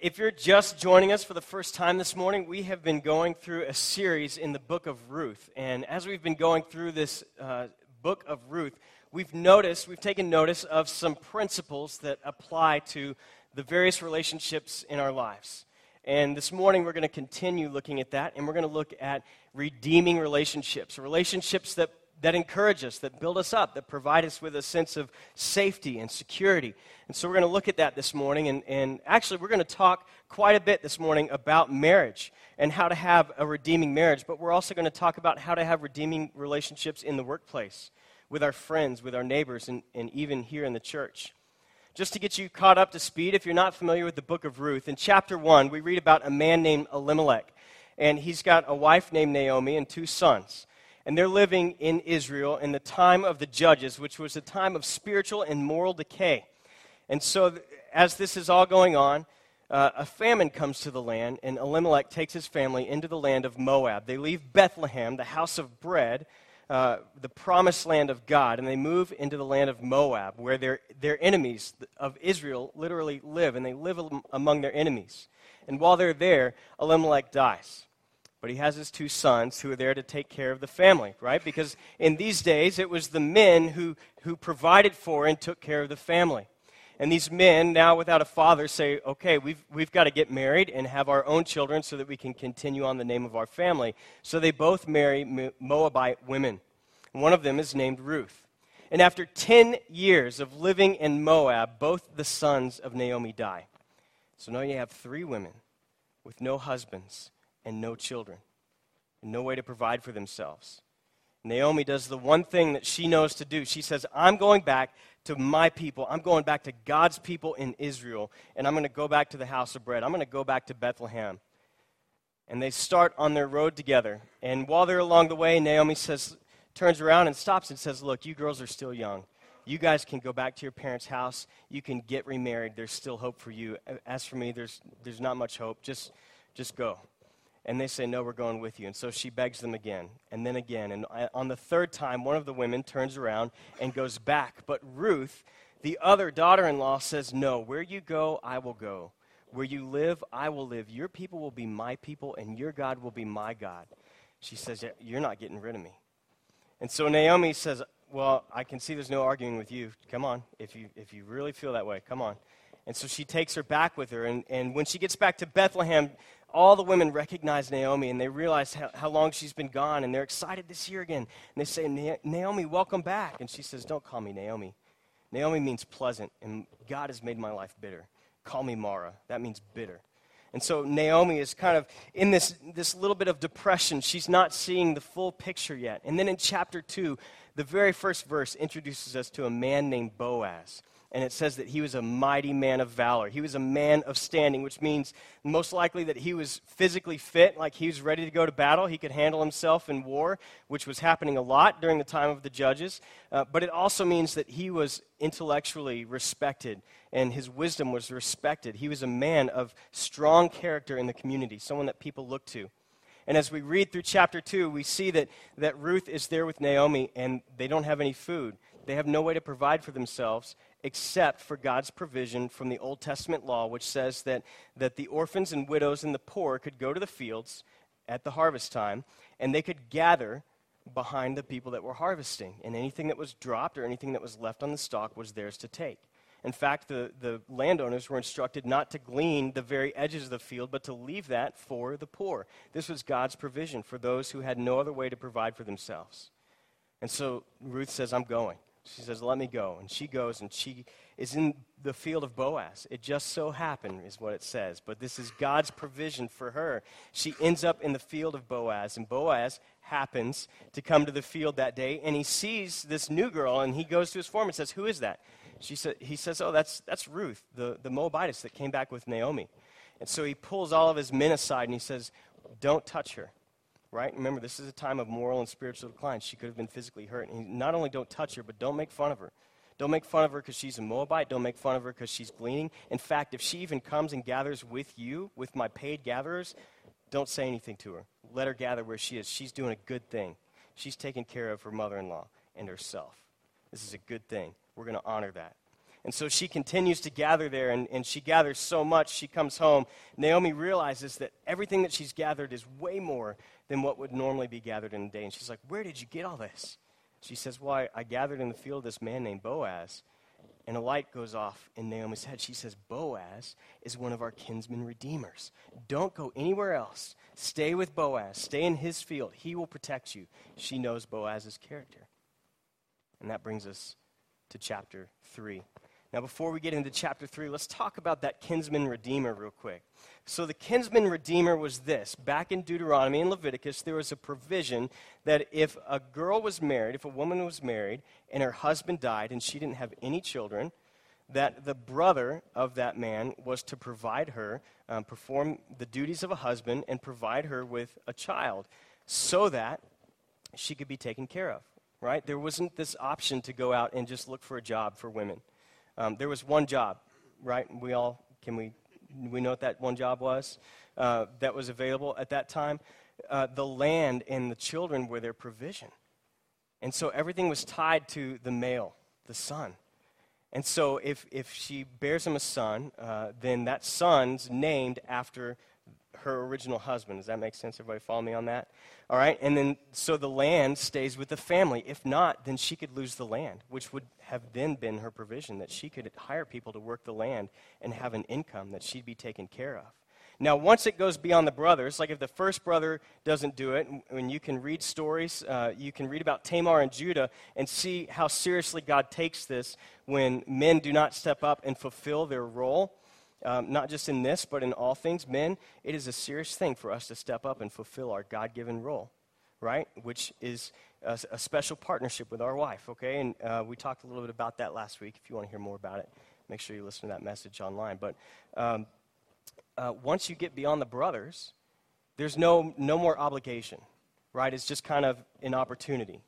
if you're just joining us for the first time this morning, we have been going through a series in the book of Ruth. And as we've been going through this uh, book of Ruth, we've noticed, we've taken notice of some principles that apply to the various relationships in our lives. And this morning, we're going to continue looking at that, and we're going to look at redeeming relationships, relationships that that encourage us, that build us up, that provide us with a sense of safety and security. And so we're going to look at that this morning. And, and actually, we're going to talk quite a bit this morning about marriage and how to have a redeeming marriage. But we're also going to talk about how to have redeeming relationships in the workplace, with our friends, with our neighbors, and, and even here in the church. Just to get you caught up to speed, if you're not familiar with the book of Ruth, in chapter 1, we read about a man named Elimelech. And he's got a wife named Naomi and two sons and they're living in Israel in the time of the judges, which was a time of spiritual and moral decay. And so, as this is all going on, uh, a famine comes to the land, and Elimelech takes his family into the land of Moab. They leave Bethlehem, the house of bread, uh, the promised land of God, and they move into the land of Moab, where their, their enemies of Israel literally live, and they live among their enemies. And while they're there, Elimelech dies but he has his two sons who are there to take care of the family, right? Because in these days, it was the men who, who provided for and took care of the family. And these men, now without a father, say, okay, we've, we've got to get married and have our own children so that we can continue on the name of our family. So they both marry Moabite women. One of them is named Ruth. And after 10 years of living in Moab, both the sons of Naomi die. So now you have three women with no husbands and no children, and no way to provide for themselves. Naomi does the one thing that she knows to do. She says, I'm going back to my people. I'm going back to God's people in Israel, and I'm going to go back to the house of bread. I'm going to go back to Bethlehem. And they start on their road together. And while they're along the way, Naomi says, turns around and stops and says, Look, you girls are still young. You guys can go back to your parents' house. You can get remarried. There's still hope for you. As for me, there's, there's not much hope. Just, just go. And they say, No, we're going with you. And so she begs them again, and then again. And on the third time, one of the women turns around and goes back. But Ruth, the other daughter in law, says, No, where you go, I will go. Where you live, I will live. Your people will be my people, and your God will be my God. She says, You're not getting rid of me. And so Naomi says, Well, I can see there's no arguing with you. Come on. If you, if you really feel that way, come on. And so she takes her back with her. And, and when she gets back to Bethlehem, all the women recognize Naomi and they realize how, how long she's been gone and they're excited to see her again. And they say, Naomi, welcome back. And she says, Don't call me Naomi. Naomi means pleasant, and God has made my life bitter. Call me Mara. That means bitter. And so Naomi is kind of in this, this little bit of depression. She's not seeing the full picture yet. And then in chapter 2, the very first verse introduces us to a man named Boaz and it says that he was a mighty man of valor. He was a man of standing, which means most likely that he was physically fit, like he was ready to go to battle. He could handle himself in war, which was happening a lot during the time of the judges. Uh, but it also means that he was intellectually respected and his wisdom was respected. He was a man of strong character in the community, someone that people looked to. And as we read through chapter 2, we see that, that Ruth is there with Naomi and they don't have any food. They have no way to provide for themselves except for God's provision from the Old Testament law, which says that, that the orphans and widows and the poor could go to the fields at the harvest time and they could gather behind the people that were harvesting. And anything that was dropped or anything that was left on the stalk was theirs to take. In fact, the, the landowners were instructed not to glean the very edges of the field, but to leave that for the poor. This was God's provision for those who had no other way to provide for themselves. And so Ruth says, I'm going. She says, Let me go. And she goes and she is in the field of Boaz. It just so happened, is what it says. But this is God's provision for her. She ends up in the field of Boaz. And Boaz happens to come to the field that day. And he sees this new girl. And he goes to his foreman and says, Who is that? She sa- he says, Oh, that's, that's Ruth, the, the Moabitess that came back with Naomi. And so he pulls all of his men aside and he says, Don't touch her right? Remember, this is a time of moral and spiritual decline. She could have been physically hurt. And not only don't touch her, but don't make fun of her. Don't make fun of her because she's a Moabite. Don't make fun of her because she's gleaning. In fact, if she even comes and gathers with you, with my paid gatherers, don't say anything to her. Let her gather where she is. She's doing a good thing. She's taking care of her mother in law and herself. This is a good thing. We're going to honor that. And so she continues to gather there, and, and she gathers so much. She comes home. Naomi realizes that everything that she's gathered is way more than what would normally be gathered in a day. And she's like, Where did you get all this? She says, Well, I, I gathered in the field this man named Boaz. And a light goes off in Naomi's head. She says, Boaz is one of our kinsman redeemers. Don't go anywhere else. Stay with Boaz. Stay in his field. He will protect you. She knows Boaz's character. And that brings us to chapter 3. Now, before we get into chapter 3, let's talk about that kinsman redeemer real quick. So, the kinsman redeemer was this. Back in Deuteronomy and Leviticus, there was a provision that if a girl was married, if a woman was married, and her husband died and she didn't have any children, that the brother of that man was to provide her, um, perform the duties of a husband, and provide her with a child so that she could be taken care of, right? There wasn't this option to go out and just look for a job for women. Um, there was one job, right? We all, can we, we know what that one job was uh, that was available at that time? Uh, the land and the children were their provision. And so everything was tied to the male, the son. And so if, if she bears him a son, uh, then that son's named after her original husband. Does that make sense? Everybody follow me on that? All right? And then, so the land stays with the family. If not, then she could lose the land, which would have then been her provision that she could hire people to work the land and have an income that she'd be taken care of. Now, once it goes beyond the brothers, like if the first brother doesn't do it, and you can read stories, uh, you can read about Tamar and Judah and see how seriously God takes this when men do not step up and fulfill their role um, not just in this, but in all things, men, it is a serious thing for us to step up and fulfill our God given role, right? Which is a, a, special partnership with our wife, okay? And uh, we talked a little bit about that last week. If you want to hear more about it, make sure you listen to that message online. But um, uh, once you get beyond the brothers, there's no, no more obligation, right? It's just kind of an opportunity.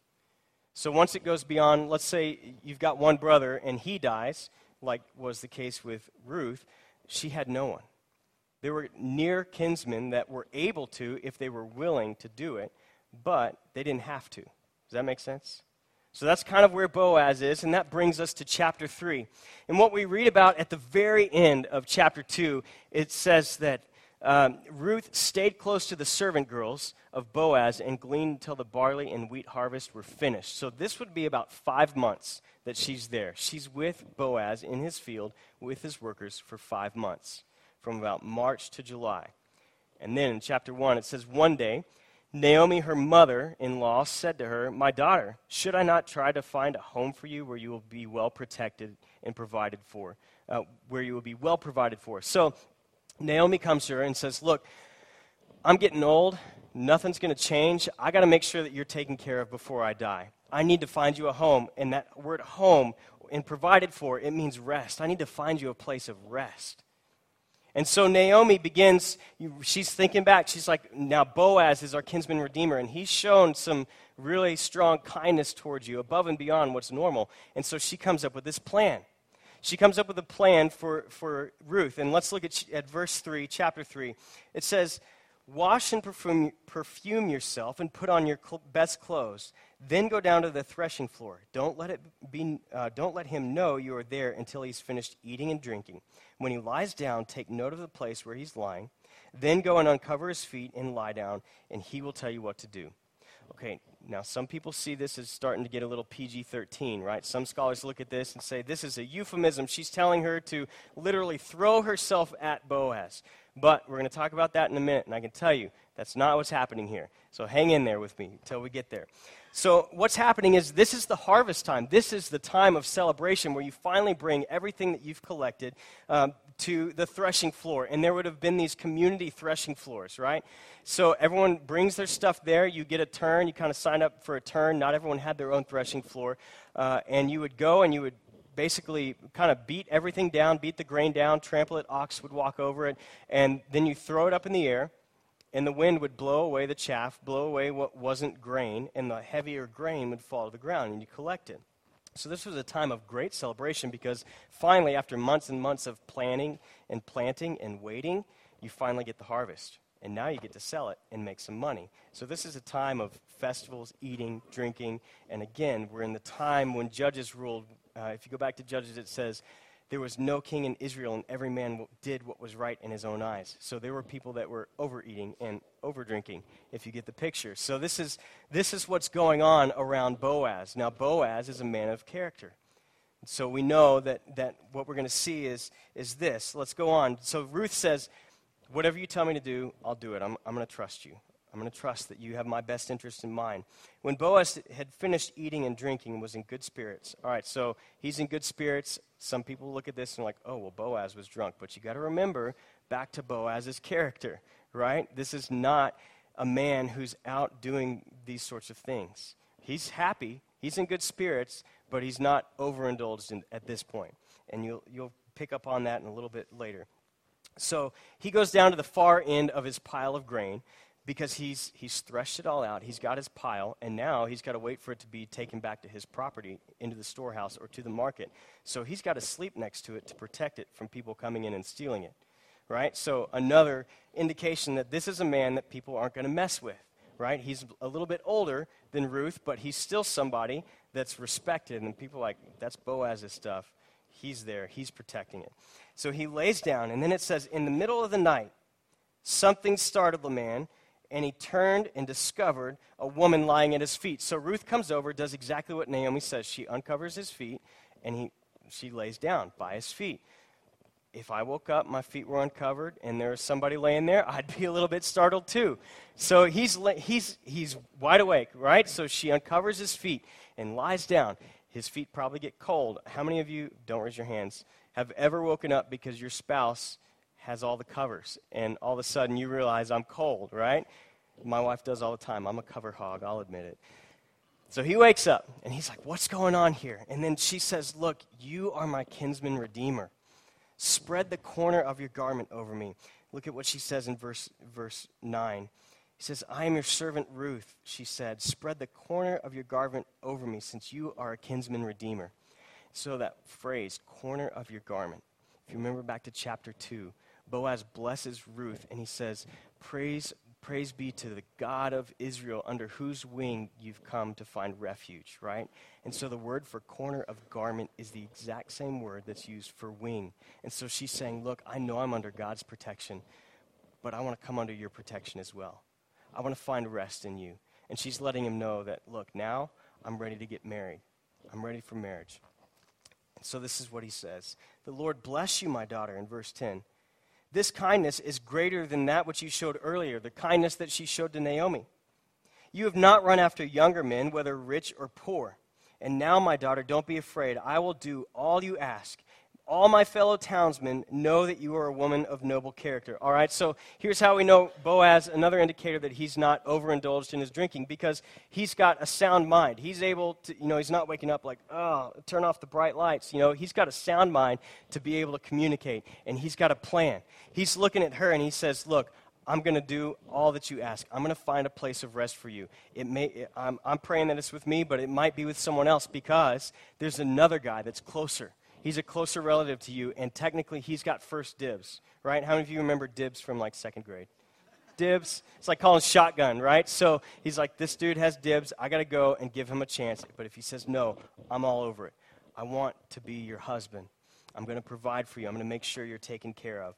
So once it goes beyond, let's say you've got one brother and he dies, like was the case with Ruth, she had no one. There were near kinsmen that were able to if they were willing to do it, but they didn't have to. Does that make sense? So that's kind of where Boaz is, and that brings us to chapter 3. And what we read about at the very end of chapter 2, it says that um, Ruth stayed close to the servant girls of Boaz and gleaned until the barley and wheat harvest were finished. So this would be about five months that she's there. She's with Boaz in his field with his workers for five months, from about March to July. And then in chapter 1, it says, One day, Naomi, her mother in law, said to her, My daughter, should I not try to find a home for you where you will be well protected and provided for? Uh, where you will be well provided for. So Naomi comes to her and says, Look, I'm getting old. Nothing's going to change. I got to make sure that you're taken care of before I die. I need to find you a home. And that word home and provided for, it means rest. I need to find you a place of rest. And so Naomi begins, she's thinking back. She's like, now Boaz is our kinsman redeemer, and he's shown some really strong kindness towards you above and beyond what's normal. And so she comes up with this plan she comes up with a plan for, for Ruth. And let's look at, at verse 3, chapter 3. It says, Wash and perfume, perfume yourself and put on your cl- best clothes. Then go down to the threshing floor. Don't let, it be, uh, don't let him know you are there until he's finished eating and drinking. When he lies down, take note of the place where he's lying. Then go and uncover his feet and lie down, and he will tell you what to do. Okay, now some people see this as starting to get a little PG 13, right? Some scholars look at this and say this is a euphemism. She's telling her to literally throw herself at Boaz. But we're going to talk about that in a minute, and I can tell you that's not what's happening here. So hang in there with me until we get there. So, what's happening is this is the harvest time. This is the time of celebration where you finally bring everything that you've collected um, to the threshing floor. And there would have been these community threshing floors, right? So, everyone brings their stuff there. You get a turn. You kind of sign up for a turn. Not everyone had their own threshing floor. Uh, and you would go and you would basically kind of beat everything down, beat the grain down, trample it, ox would walk over it, and then you throw it up in the air and the wind would blow away the chaff, blow away what wasn't grain, and the heavier grain would fall to the ground, and you collect it. So this was a time of great celebration because finally, after months and months of planning and planting and waiting, you finally get the harvest. And now you get to sell it and make some money. So this is a time of festivals, eating, drinking. And again, we're in the time when judges ruled. Uh, if you go back to Judges, it says, there was no king in Israel, and every man did what was right in his own eyes. So there were people that were overeating and overdrinking, if you get the picture. So this is, this is what's going on around Boaz. Now, Boaz is a man of character. So we know that, that what we're going to see is, is this. Let's go on. So Ruth says, Whatever you tell me to do, I'll do it. I'm, I'm going to trust you. I'm going to trust that you have my best interest in mind. When Boaz had finished eating and drinking and was in good spirits, all right, so he's in good spirits. Some people look at this and are like, oh, well, Boaz was drunk. But you got to remember back to Boaz's character, right? This is not a man who's out doing these sorts of things. He's happy, he's in good spirits, but he's not overindulged in, at this point. And you'll, you'll pick up on that in a little bit later. So he goes down to the far end of his pile of grain because he's, he's threshed it all out. He's got his pile, and now he's got to wait for it to be taken back to his property, into the storehouse, or to the market. So he's got to sleep next to it to protect it from people coming in and stealing it. Right? So another indication that this is a man that people aren't going to mess with. Right? He's a little bit older than Ruth, but he's still somebody that's respected, and people like, that's Boaz's stuff. He's there, he's protecting it. So he lays down, and then it says, In the middle of the night, something startled the man, and he turned and discovered a woman lying at his feet. So Ruth comes over, does exactly what Naomi says. She uncovers his feet, and he, she lays down by his feet. If I woke up, my feet were uncovered, and there was somebody laying there, I'd be a little bit startled too. So he's, he's, he's wide awake, right? So she uncovers his feet and lies down. His feet probably get cold. How many of you, don't raise your hands, have ever woken up because your spouse has all the covers and all of a sudden you realize I'm cold, right? My wife does all the time. I'm a cover hog, I'll admit it. So he wakes up and he's like, What's going on here? And then she says, Look, you are my kinsman redeemer. Spread the corner of your garment over me. Look at what she says in verse, verse 9. He says, I am your servant Ruth, she said. Spread the corner of your garment over me, since you are a kinsman redeemer. So that phrase, corner of your garment, if you remember back to chapter 2, Boaz blesses Ruth and he says, Praise, praise be to the God of Israel, under whose wing you've come to find refuge, right? And so the word for corner of garment is the exact same word that's used for wing. And so she's saying, Look, I know I'm under God's protection, but I want to come under your protection as well. I want to find rest in you. And she's letting him know that, look, now I'm ready to get married. I'm ready for marriage. So this is what he says The Lord bless you, my daughter, in verse 10. This kindness is greater than that which you showed earlier, the kindness that she showed to Naomi. You have not run after younger men, whether rich or poor. And now, my daughter, don't be afraid. I will do all you ask all my fellow townsmen know that you are a woman of noble character. All right, so here's how we know Boaz, another indicator that he's not overindulged in his drinking, because he's got a sound mind. He's able to, you know, he's not waking up like, oh, turn off the bright lights. You know, he's got a sound mind to be able to communicate, and he's got a plan. He's looking at her and he says, look, I'm going to do all that you ask. I'm going to find a place of rest for you. It may, it, I'm, I'm praying that it's with me, but it might be with someone else because there's another guy that's closer he's a closer relative to you, and technically he's got first dibs, right? How many of you remember dibs from like second grade? Dibs. It's like calling shotgun, right? So he's like, this dude has dibs. I got to go and give him a chance. But if he says no, I'm all over it. I want to be your husband. I'm going to provide for you. I'm going to make sure you're taken care of.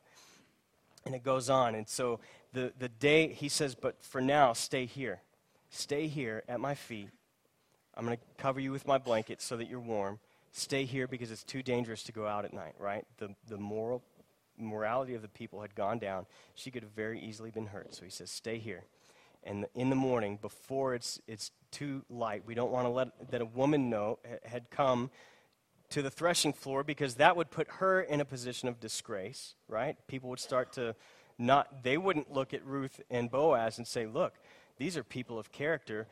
And it goes on. And so the, the day, he says, but for now, stay here. Stay here at my feet. I'm going to cover you with my blanket so that you're warm stay here because it's too dangerous to go out at night, right? The, the moral morality of the people had gone down. She could have very easily been hurt. So he says, stay here. And in the morning, before it's, it's too light, we don't want to let that a woman know had come to the threshing floor because that would put her in a position of disgrace, right? People would start to not, they wouldn't look at Ruth and Boaz and say, look, these are people of character.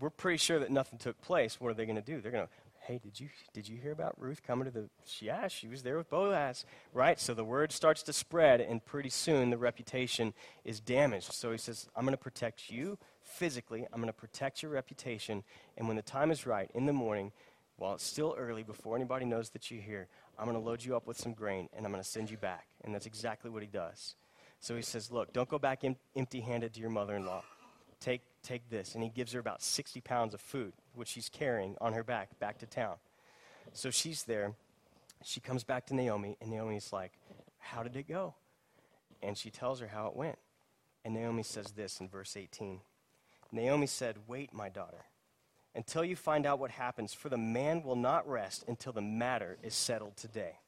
We're pretty sure that nothing took place. What are they going to do? They're going to hey, did you, did you hear about Ruth coming to the, yeah, she was there with Boaz, right? So the word starts to spread, and pretty soon the reputation is damaged. So he says, I'm going to protect you physically, I'm going to protect your reputation, and when the time is right, in the morning, while it's still early, before anybody knows that you're here, I'm going to load you up with some grain, and I'm going to send you back. And that's exactly what he does. So he says, look, don't go back em- empty handed to your mother in law. Take, take this. And he gives her about 60 pounds of food, which she's carrying on her back back to town. So she's there. She comes back to Naomi, and Naomi's like, How did it go? And she tells her how it went. And Naomi says this in verse 18 Naomi said, Wait, my daughter, until you find out what happens, for the man will not rest until the matter is settled today.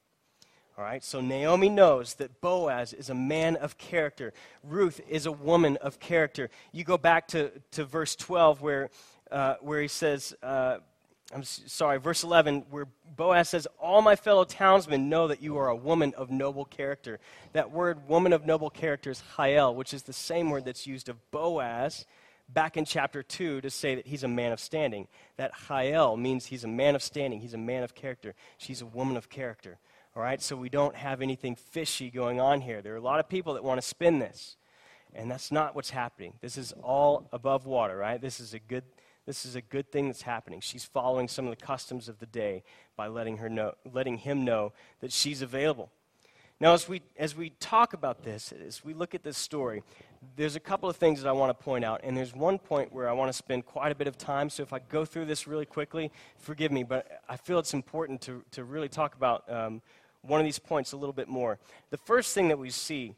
All right, so Naomi knows that Boaz is a man of character. Ruth is a woman of character. You go back to, to verse 12 where, uh, where he says, uh, I'm sorry, verse 11, where Boaz says, All my fellow townsmen know that you are a woman of noble character. That word, woman of noble character, is Hiel, which is the same word that's used of Boaz back in chapter 2 to say that he's a man of standing. That Hiel means he's a man of standing, he's a man of character. She's a woman of character. All right, so we don't have anything fishy going on here. There are a lot of people that want to spin this, and that's not what's happening. This is all above water, right? This is a good. This is a good thing that's happening. She's following some of the customs of the day by letting, her know, letting him know that she's available. Now, as we, as we talk about this, as we look at this story, there's a couple of things that I want to point out, and there's one point where I want to spend quite a bit of time. So if I go through this really quickly, forgive me, but I feel it's important to, to really talk about um, one of these points a little bit more. The first thing that we see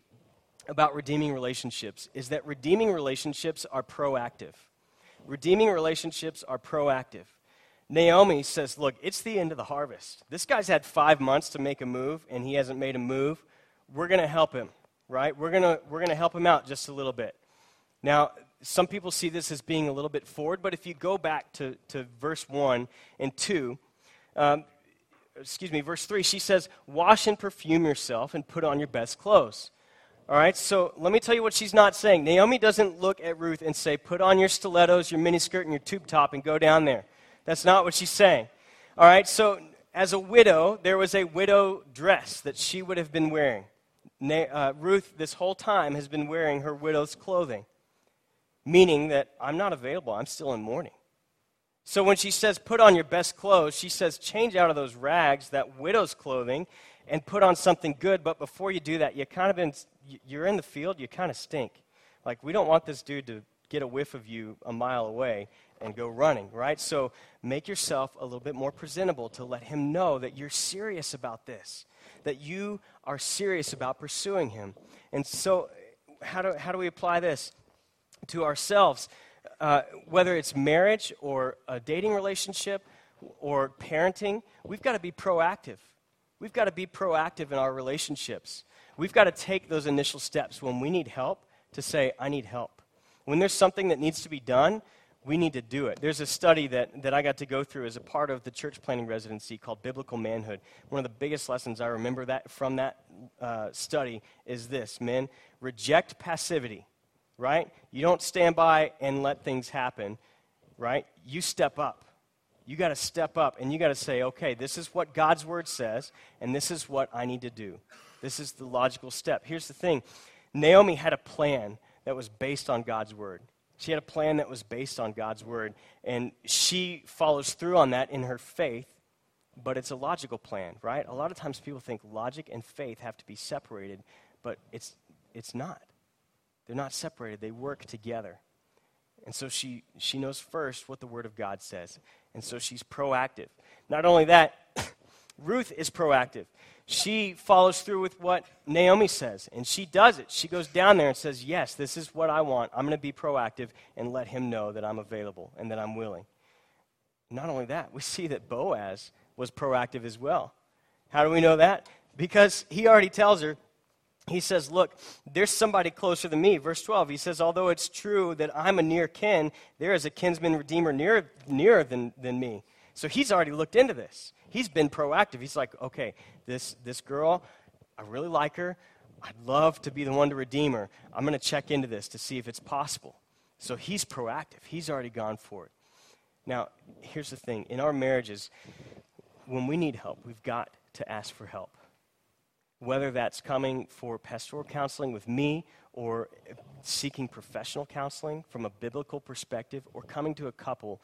about redeeming relationships is that redeeming relationships are proactive. Redeeming relationships are proactive. Naomi says, Look, it's the end of the harvest. This guy's had five months to make a move, and he hasn't made a move. We're going to help him, right? We're going we're going to help him out just a little bit. Now, some people see this as being a little bit forward, but if you go back to, to verse 1 and 2, um, excuse me, verse 3, she says, Wash and perfume yourself and put on your best clothes. All right, so let me tell you what she's not saying. Naomi doesn't look at Ruth and say, Put on your stilettos, your miniskirt, and your tube top and go down there. That's not what she's saying. All right, so as a widow, there was a widow dress that she would have been wearing. Na- uh, Ruth, this whole time, has been wearing her widow's clothing, meaning that I'm not available. I'm still in mourning. So when she says, put on your best clothes, she says, change out of those rags, that widow's clothing, and put on something good. But before you do that, you kind of you're in the field, you kind of stink. Like, we don't want this dude to get a whiff of you a mile away and go running, right? So make yourself a little bit more presentable to let him know that you're serious about this, that you are serious about pursuing him. And so, how do, how do we apply this to ourselves? Uh, whether it's marriage or a dating relationship or parenting, we've got to be proactive. We've got to be proactive in our relationships. We've got to take those initial steps when we need help to say, I need help. When there's something that needs to be done, we need to do it. There's a study that, that I got to go through as a part of the church planning residency called Biblical Manhood. One of the biggest lessons I remember that from that uh, study is this men, reject passivity right? You don't stand by and let things happen, right? You step up. You got to step up and you got to say, okay, this is what God's word says, and this is what I need to do. This is the logical step. Here's the thing Naomi had a plan that was based on God's word. She had a plan that was based on God's word, and she follows through on that in her faith, but it's a logical plan, right? A lot of times people think logic and faith have to be separated, but it's, it's not. They're not separated, they work together. And so she, she knows first what the Word of God says. And so she's proactive. Not only that, Ruth is proactive. She follows through with what Naomi says, and she does it. She goes down there and says, Yes, this is what I want. I'm going to be proactive and let him know that I'm available and that I'm willing. Not only that, we see that Boaz was proactive as well. How do we know that? Because he already tells her, he says, Look, there's somebody closer than me. Verse 12, he says, Although it's true that I'm a near kin, there is a kinsman redeemer nearer, nearer than, than me. So he's already looked into this. He's been proactive. He's like, Okay, this, this girl, I really like her. I'd love to be the one to redeem her. I'm going to check into this to see if it's possible. So he's proactive. He's already gone for it. Now, here's the thing in our marriages, when we need help, we've got to ask for help whether that's coming for pastoral counseling with me or seeking professional counseling from a biblical perspective or coming to a couple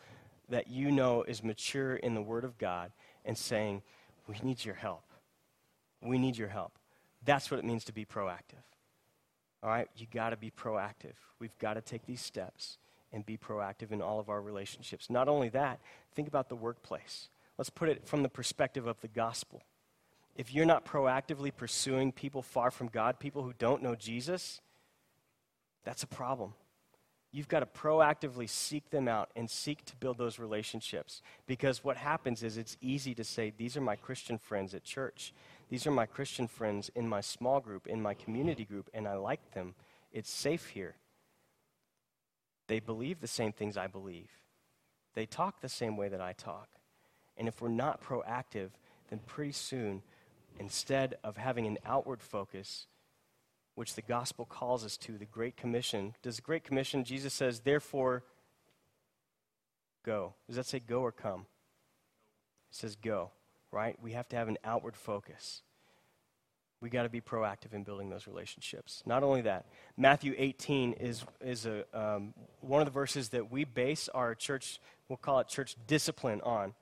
that you know is mature in the Word of God and saying, We need your help. We need your help. That's what it means to be proactive. All right? You got to be proactive. We've got to take these steps and be proactive in all of our relationships. Not only that, think about the workplace. Let's put it from the perspective of the gospel if you're not proactively pursuing people far from God, people who don't know Jesus, that's a problem. You've got to proactively seek them out and seek to build those relationships. Because what happens is it's easy to say, These are my Christian friends at church. These are my Christian friends in my small group, in my community group, and I like them. It's safe here. They believe the same things I believe, they talk the same way that I talk. And if we're not proactive, then pretty soon, instead of having an outward focus, which the gospel calls us to, the Great Commission. Does the Great Commission, Jesus says, therefore, go. Does that say go or come? It says go, right? We have to have an outward focus. We got to be proactive in building those relationships. Not only that, Matthew 18 is, is a, um, one of the verses that we base our church, we'll call it church discipline on,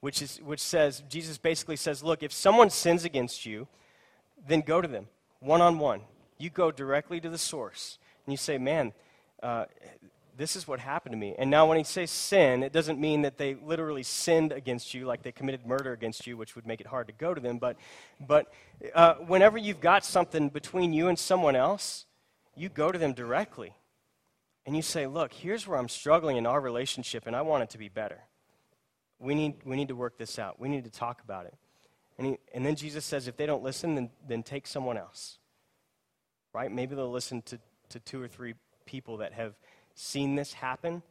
which, is, which says, Jesus basically says, look, if someone sins against you, then go to them one on one. You go directly to the source and you say, man, uh, this is what happened to me. And now, when he says sin, it doesn't mean that they literally sinned against you, like they committed murder against you, which would make it hard to go to them. But, but uh, whenever you've got something between you and someone else, you go to them directly. And you say, Look, here's where I'm struggling in our relationship, and I want it to be better. We need, we need to work this out. We need to talk about it. And, he, and then Jesus says, If they don't listen, then, then take someone else right? Maybe they'll listen to, to two or three people that have seen this happen,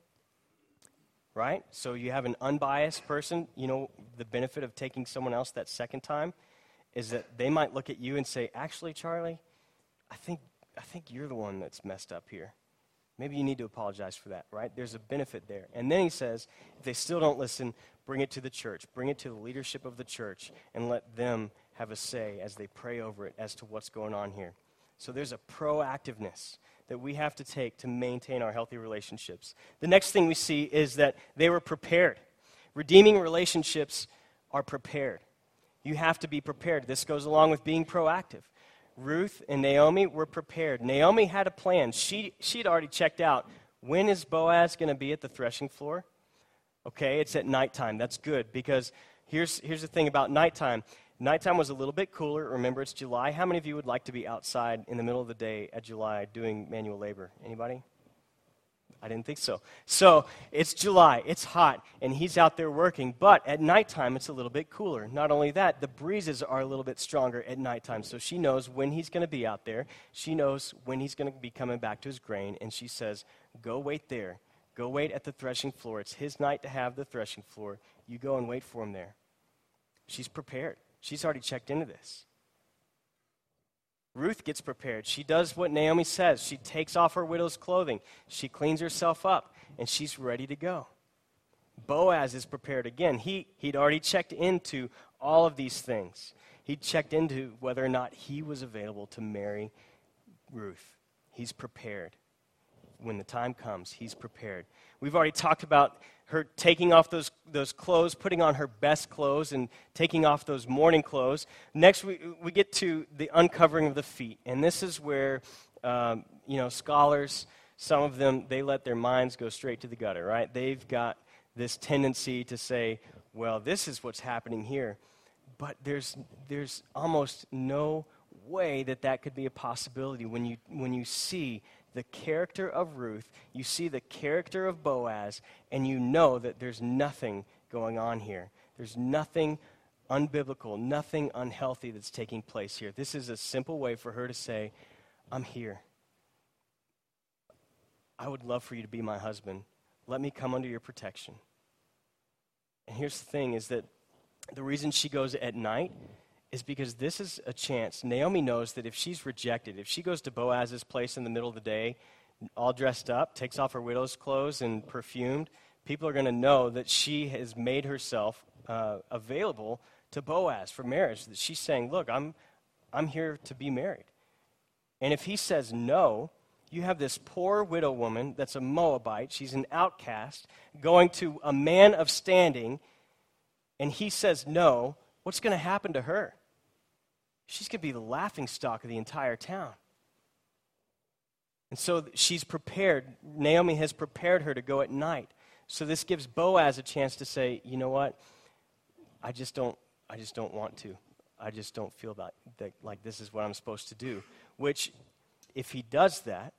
right? So you have an unbiased person. You know, the benefit of taking someone else that second time is that they might look at you and say, actually, Charlie, I think, I think you're the one that's messed up here. Maybe you need to apologize for that, right? There's a benefit there. And then he says, if they still don't listen, bring it to the church, bring it to the leadership of the church, and let them have a say as they pray over it as to what's going on here. So there's a proactiveness that we have to take to maintain our healthy relationships. The next thing we see is that they were prepared. Redeeming relationships are prepared. You have to be prepared. This goes along with being proactive. Ruth and Naomi were prepared. Naomi had a plan. She, she'd already checked out when is Boaz going to be at the threshing floor? Okay, it's at nighttime. That's good because here's, here's the thing about nighttime Nighttime was a little bit cooler. Remember, it's July. How many of you would like to be outside in the middle of the day at July doing manual labor? Anybody? I didn't think so. So it's July, it's hot, and he's out there working. But at nighttime, it's a little bit cooler. Not only that, the breezes are a little bit stronger at nighttime. So she knows when he's going to be out there. She knows when he's going to be coming back to his grain. And she says, Go wait there. Go wait at the threshing floor. It's his night to have the threshing floor. You go and wait for him there. She's prepared. She's already checked into this. Ruth gets prepared. She does what Naomi says. She takes off her widow's clothing. She cleans herself up, and she's ready to go. Boaz is prepared again. He, he'd already checked into all of these things. He checked into whether or not he was available to marry Ruth. He's prepared. When the time comes, he's prepared. We've already talked about her taking off those, those clothes, putting on her best clothes, and taking off those mourning clothes. Next, we, we get to the uncovering of the feet. And this is where, um, you know, scholars, some of them, they let their minds go straight to the gutter, right? They've got this tendency to say, well, this is what's happening here. But there's, there's almost no way that that could be a possibility when you, when you see the character of Ruth, you see the character of Boaz, and you know that there's nothing going on here. There's nothing unbiblical, nothing unhealthy that's taking place here. This is a simple way for her to say, I'm here. I would love for you to be my husband. Let me come under your protection. And here's the thing is that the reason she goes at night is because this is a chance. Naomi knows that if she's rejected, if she goes to Boaz's place in the middle of the day, all dressed up, takes off her widow's clothes and perfumed, people are going to know that she has made herself uh, available to Boaz for marriage. That she's saying, Look, I'm, I'm here to be married. And if he says no, you have this poor widow woman that's a Moabite, she's an outcast, going to a man of standing, and he says no what's going to happen to her? She's going to be the laughing stock of the entire town. And so she's prepared. Naomi has prepared her to go at night. So this gives Boaz a chance to say, you know what? I just don't, I just don't want to. I just don't feel that, that like this is what I'm supposed to do. Which, if he does that,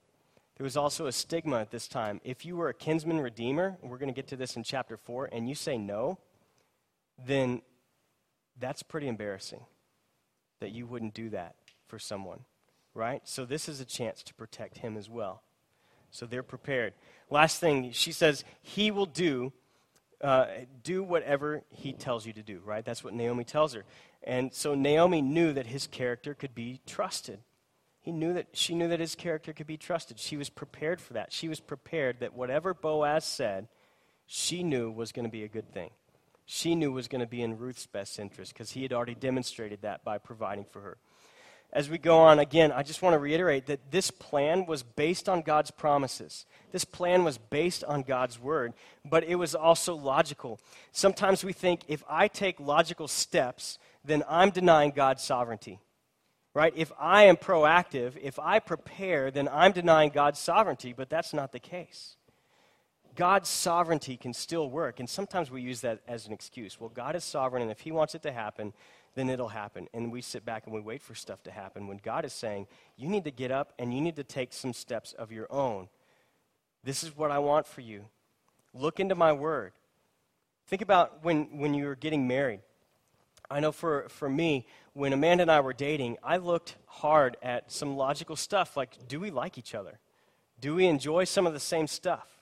there was also a stigma at this time. If you were a kinsman redeemer, we're going to get to this in chapter 4, and you say no, then that's pretty embarrassing that you wouldn't do that for someone, right? So this is a chance to protect him as well. So they're prepared. Last thing, she says, He will do. Uh, do whatever he tells you to do, right? That's what Naomi tells her. And so Naomi knew that his character could be trusted. He knew that she knew that his character could be trusted. She was prepared for that. She was prepared that whatever Boaz said, she knew was going to be a good thing. She knew was going to be in Ruth's best interest because he had already demonstrated that by providing for her. As we go on, again, I just want to reiterate that this plan was based on God's promises. This plan was based on God's word, but it was also logical. Sometimes we think if I take logical steps, then I'm denying God's sovereignty right? If I am proactive, if I prepare, then I'm denying God's sovereignty, but that's not the case. God's sovereignty can still work, and sometimes we use that as an excuse. Well, God is sovereign, and if He wants it to happen, then it'll happen. And we sit back and we wait for stuff to happen when God is saying, you need to get up and you need to take some steps of your own. This is what I want for you. Look into my word. Think about when, when you were getting married. I know for, for me, when Amanda and I were dating, I looked hard at some logical stuff like do we like each other? Do we enjoy some of the same stuff?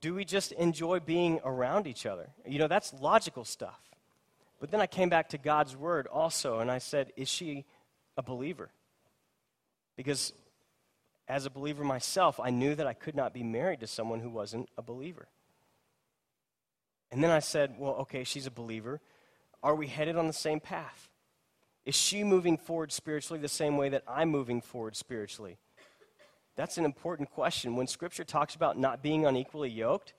Do we just enjoy being around each other? You know, that's logical stuff. But then I came back to God's word also, and I said, Is she a believer? Because as a believer myself, I knew that I could not be married to someone who wasn't a believer. And then I said, Well, okay, she's a believer. Are we headed on the same path? Is she moving forward spiritually the same way that I'm moving forward spiritually? That's an important question. When Scripture talks about not being unequally yoked,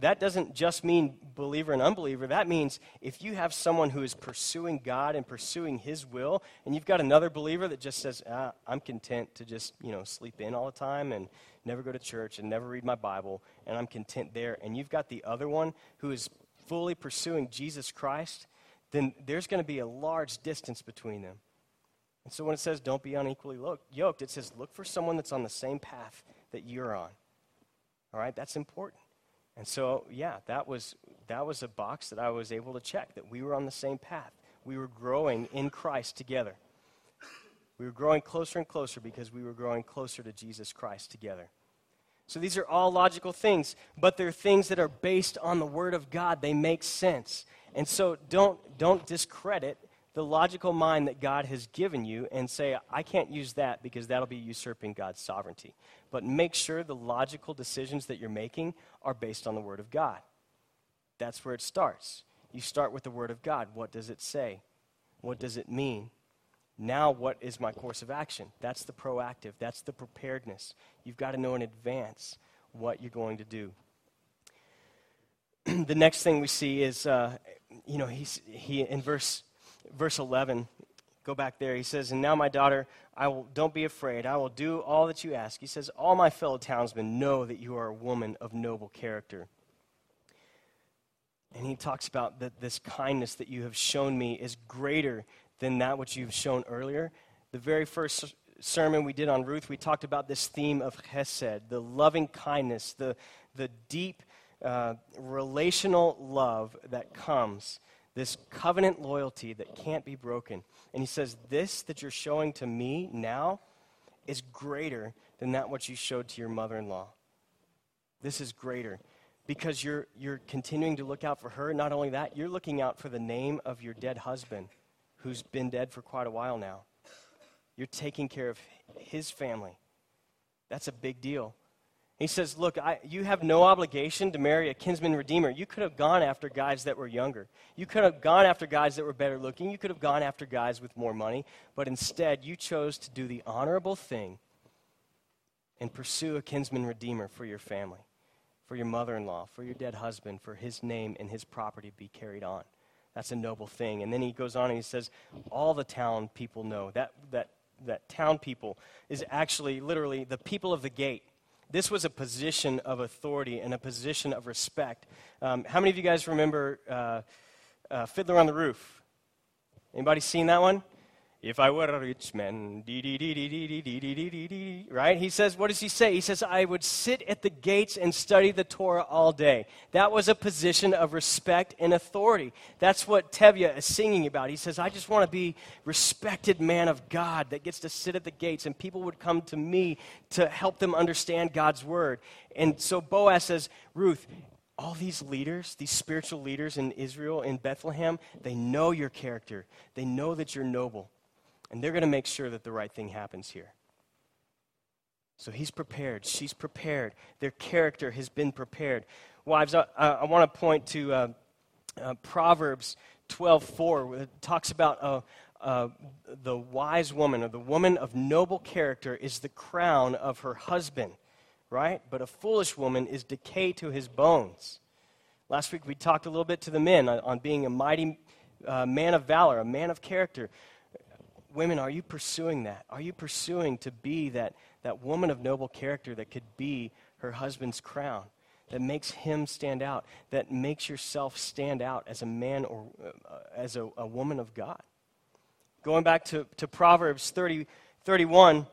that doesn't just mean believer and unbeliever. That means if you have someone who is pursuing God and pursuing His will, and you've got another believer that just says, ah, "I'm content to just you know sleep in all the time and never go to church and never read my Bible, and I'm content there," and you've got the other one who is fully pursuing Jesus Christ, then there's going to be a large distance between them. And so when it says don't be unequally yoked, it says look for someone that's on the same path that you're on. All right, that's important. And so, yeah, that was, that was a box that I was able to check that we were on the same path. We were growing in Christ together. We were growing closer and closer because we were growing closer to Jesus Christ together. So these are all logical things, but they're things that are based on the Word of God. They make sense. And so don't, don't discredit the logical mind that God has given you and say, I can't use that because that'll be usurping God's sovereignty. But make sure the logical decisions that you're making are based on the Word of God. That's where it starts. You start with the Word of God. What does it say? What does it mean? Now, what is my course of action? That's the proactive, that's the preparedness. You've got to know in advance what you're going to do. the next thing we see is, uh, you know, he's, he, in verse verse 11, go back there. He says, And now, my daughter, I will, don't be afraid. I will do all that you ask. He says, All my fellow townsmen know that you are a woman of noble character. And he talks about that this kindness that you have shown me is greater than that which you've shown earlier. The very first sermon we did on Ruth, we talked about this theme of chesed, the loving kindness, the, the deep uh, relational love that comes this covenant loyalty that can't be broken. And he says, This that you're showing to me now is greater than that which you showed to your mother in law. This is greater because you're, you're continuing to look out for her. Not only that, you're looking out for the name of your dead husband who's been dead for quite a while now. You're taking care of his family. That's a big deal. He says, Look, I, you have no obligation to marry a kinsman redeemer. You could have gone after guys that were younger. You could have gone after guys that were better looking. You could have gone after guys with more money. But instead, you chose to do the honorable thing and pursue a kinsman redeemer for your family, for your mother in law, for your dead husband, for his name and his property to be carried on. That's a noble thing. And then he goes on and he says, All the town people know. That, that, that town people is actually literally the people of the gate this was a position of authority and a position of respect. Um, how many of you guys remember uh, uh, Fiddler on the Roof? Anybody seen that one? If I were a rich man, right? He says, what does he say? He says, I would sit at the gates and study the Torah all day. That was a position of respect and authority. That's what Tevye is singing about. He says, I just want to be respected man of God that gets to sit at the gates, and people would come to me to help them understand God's word. And so Boaz says, Ruth, all these leaders, these spiritual leaders in Israel, in Bethlehem, they know your character. They know that you're noble and they're going to make sure that the right thing happens here. So he's prepared. She's prepared. Their character has been prepared. Wives, I, I want to point to uh, uh, Proverbs 12:4, where it talks about uh, uh, the wise woman or the woman of noble character is the crown of her husband, right? But a foolish woman is decay to his bones. Last week we talked a little bit to the men on, on being a mighty uh, man of valor, a man of character women, are you pursuing that? Are you pursuing to be that, that woman of noble character that could be her husband's crown, that makes him stand out, that makes yourself stand out as a man or uh, as a, a, woman of God? Going back to, to Proverbs 30, 31,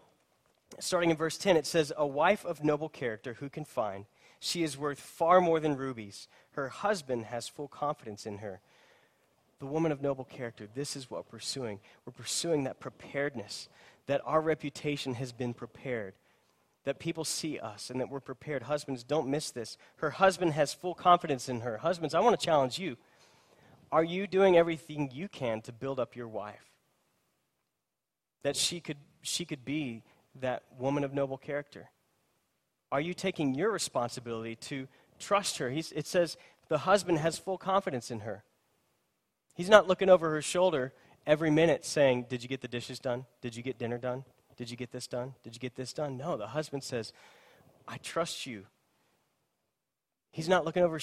starting in verse 10, it says, A wife of noble character who can find? She is worth far more than rubies. Her husband has full confidence in her the woman of noble character, this is what we're pursuing. We're pursuing that preparedness, that our reputation has been prepared, that people see us and that we're prepared. Husbands, don't miss this. Her husband has full confidence in her. Husbands, I want to challenge you. Are you doing everything you can to build up your wife? That she could, she could be that woman of noble character? Are you taking your responsibility to trust her? He's, it says the husband has full confidence in her. He's not looking over her shoulder every minute saying, Did you get the dishes done? Did you get dinner done? Did you get this done? Did you get this done? No, the husband says, I trust you. He's not looking over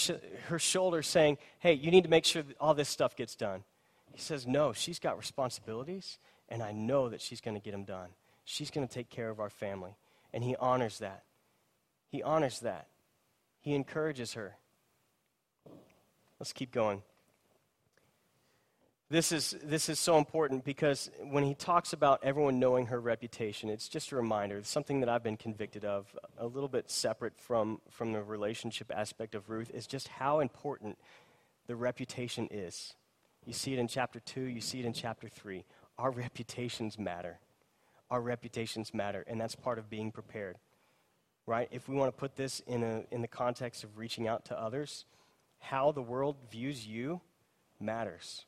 her shoulder saying, Hey, you need to make sure all this stuff gets done. He says, No, she's got responsibilities, and I know that she's going to get them done. She's going to take care of our family. And he honors that. He honors that. He encourages her. Let's keep going. This is, this is so important because when he talks about everyone knowing her reputation, it's just a reminder, it's something that I've been convicted of, a little bit separate from, from the relationship aspect of Ruth, is just how important the reputation is. You see it in chapter 2, you see it in chapter 3. Our reputations matter. Our reputations matter, and that's part of being prepared. Right? If we want to put this in, a, in the context of reaching out to others, how the world views you matters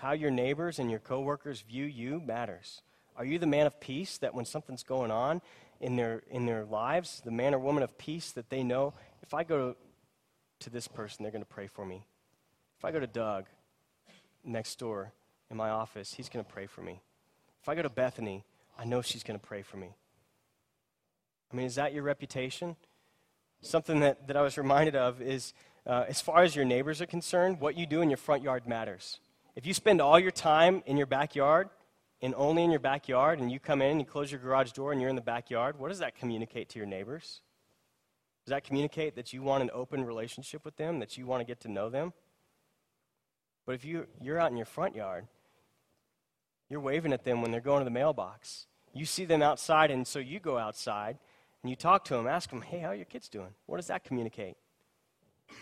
how your neighbors and your coworkers view you matters. Are you the man of peace that when something's going on in their, in their lives, the man or woman of peace that they know, if I go to, this person, they're going to pray for me. If I go to Doug next door in my office, he's going to pray for me. If I go to Bethany, I know she's going to pray for me. I mean, is that your reputation? Something that, that I was reminded of is uh, as far as your neighbors are concerned, what you do in your front yard matters. If you spend all your time in your backyard and only in your backyard, and you come in and you close your garage door and you're in the backyard, what does that communicate to your neighbors? Does that communicate that you want an open relationship with them, that you want to get to know them? But if you, you're out in your front yard, you're waving at them when they're going to the mailbox. You see them outside, and so you go outside and you talk to them, ask them, hey, how are your kids doing? What does that communicate? It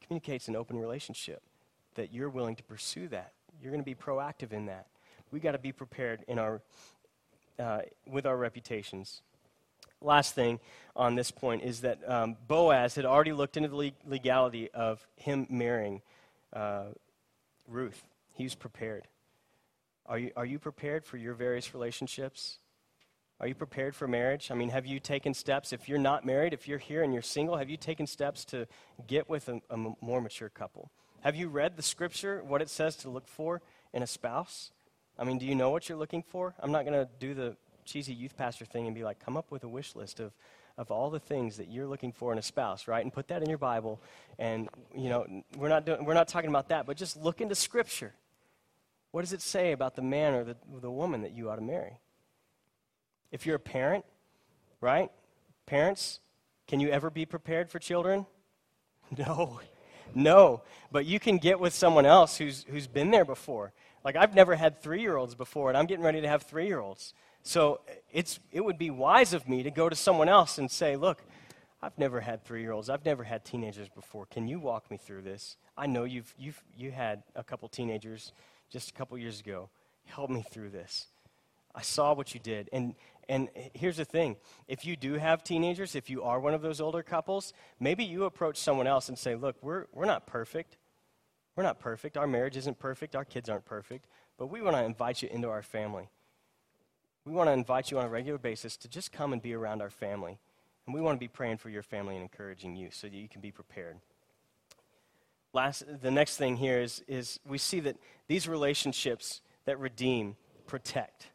communicates an open relationship that you're willing to pursue that. You're going to be proactive in that. We got to be prepared in our, uh, with our reputations. Last thing on this point is that um, Boaz had already looked into the legality of him marrying uh, Ruth. He was prepared. Are you, are you prepared for your various relationships? Are you prepared for marriage? I mean, have you taken steps? If you're not married, if you're here and you're single, have you taken steps to get with a, a more mature couple? Have you read the scripture, what it says to look for in a spouse? I mean, do you know what you're looking for? I'm not going to do the cheesy youth pastor thing and be like, come up with a wish list of, of all the things that you're looking for in a spouse, right? And put that in your Bible. And, you know, we're not, doing, we're not talking about that, but just look into Scripture. What does it say about the man or the, the woman that you ought to marry? If you're a parent, right? Parents, can you ever be prepared for children? No. No, but you can get with someone else who's, who's been there before. Like, I've never had three year olds before, and I'm getting ready to have three year olds. So it's, it would be wise of me to go to someone else and say, Look, I've never had three year olds. I've never had teenagers before. Can you walk me through this? I know you've, you've you had a couple teenagers just a couple years ago. Help me through this. I saw what you did. And, and here's the thing if you do have teenagers, if you are one of those older couples, maybe you approach someone else and say, Look, we're, we're not perfect. We're not perfect. Our marriage isn't perfect. Our kids aren't perfect. But we want to invite you into our family. We want to invite you on a regular basis to just come and be around our family. And we want to be praying for your family and encouraging you so that you can be prepared. Last, the next thing here is, is we see that these relationships that redeem protect.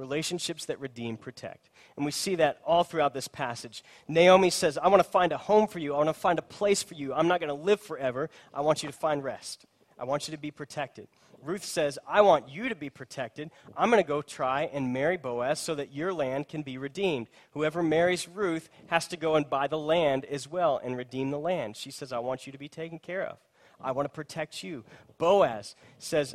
Relationships that redeem protect. And we see that all throughout this passage. Naomi says, I want to find a home for you. I want to find a place for you. I'm not going to live forever. I want you to find rest. I want you to be protected. Ruth says, I want you to be protected. I'm going to go try and marry Boaz so that your land can be redeemed. Whoever marries Ruth has to go and buy the land as well and redeem the land. She says, I want you to be taken care of. I want to protect you. Boaz says,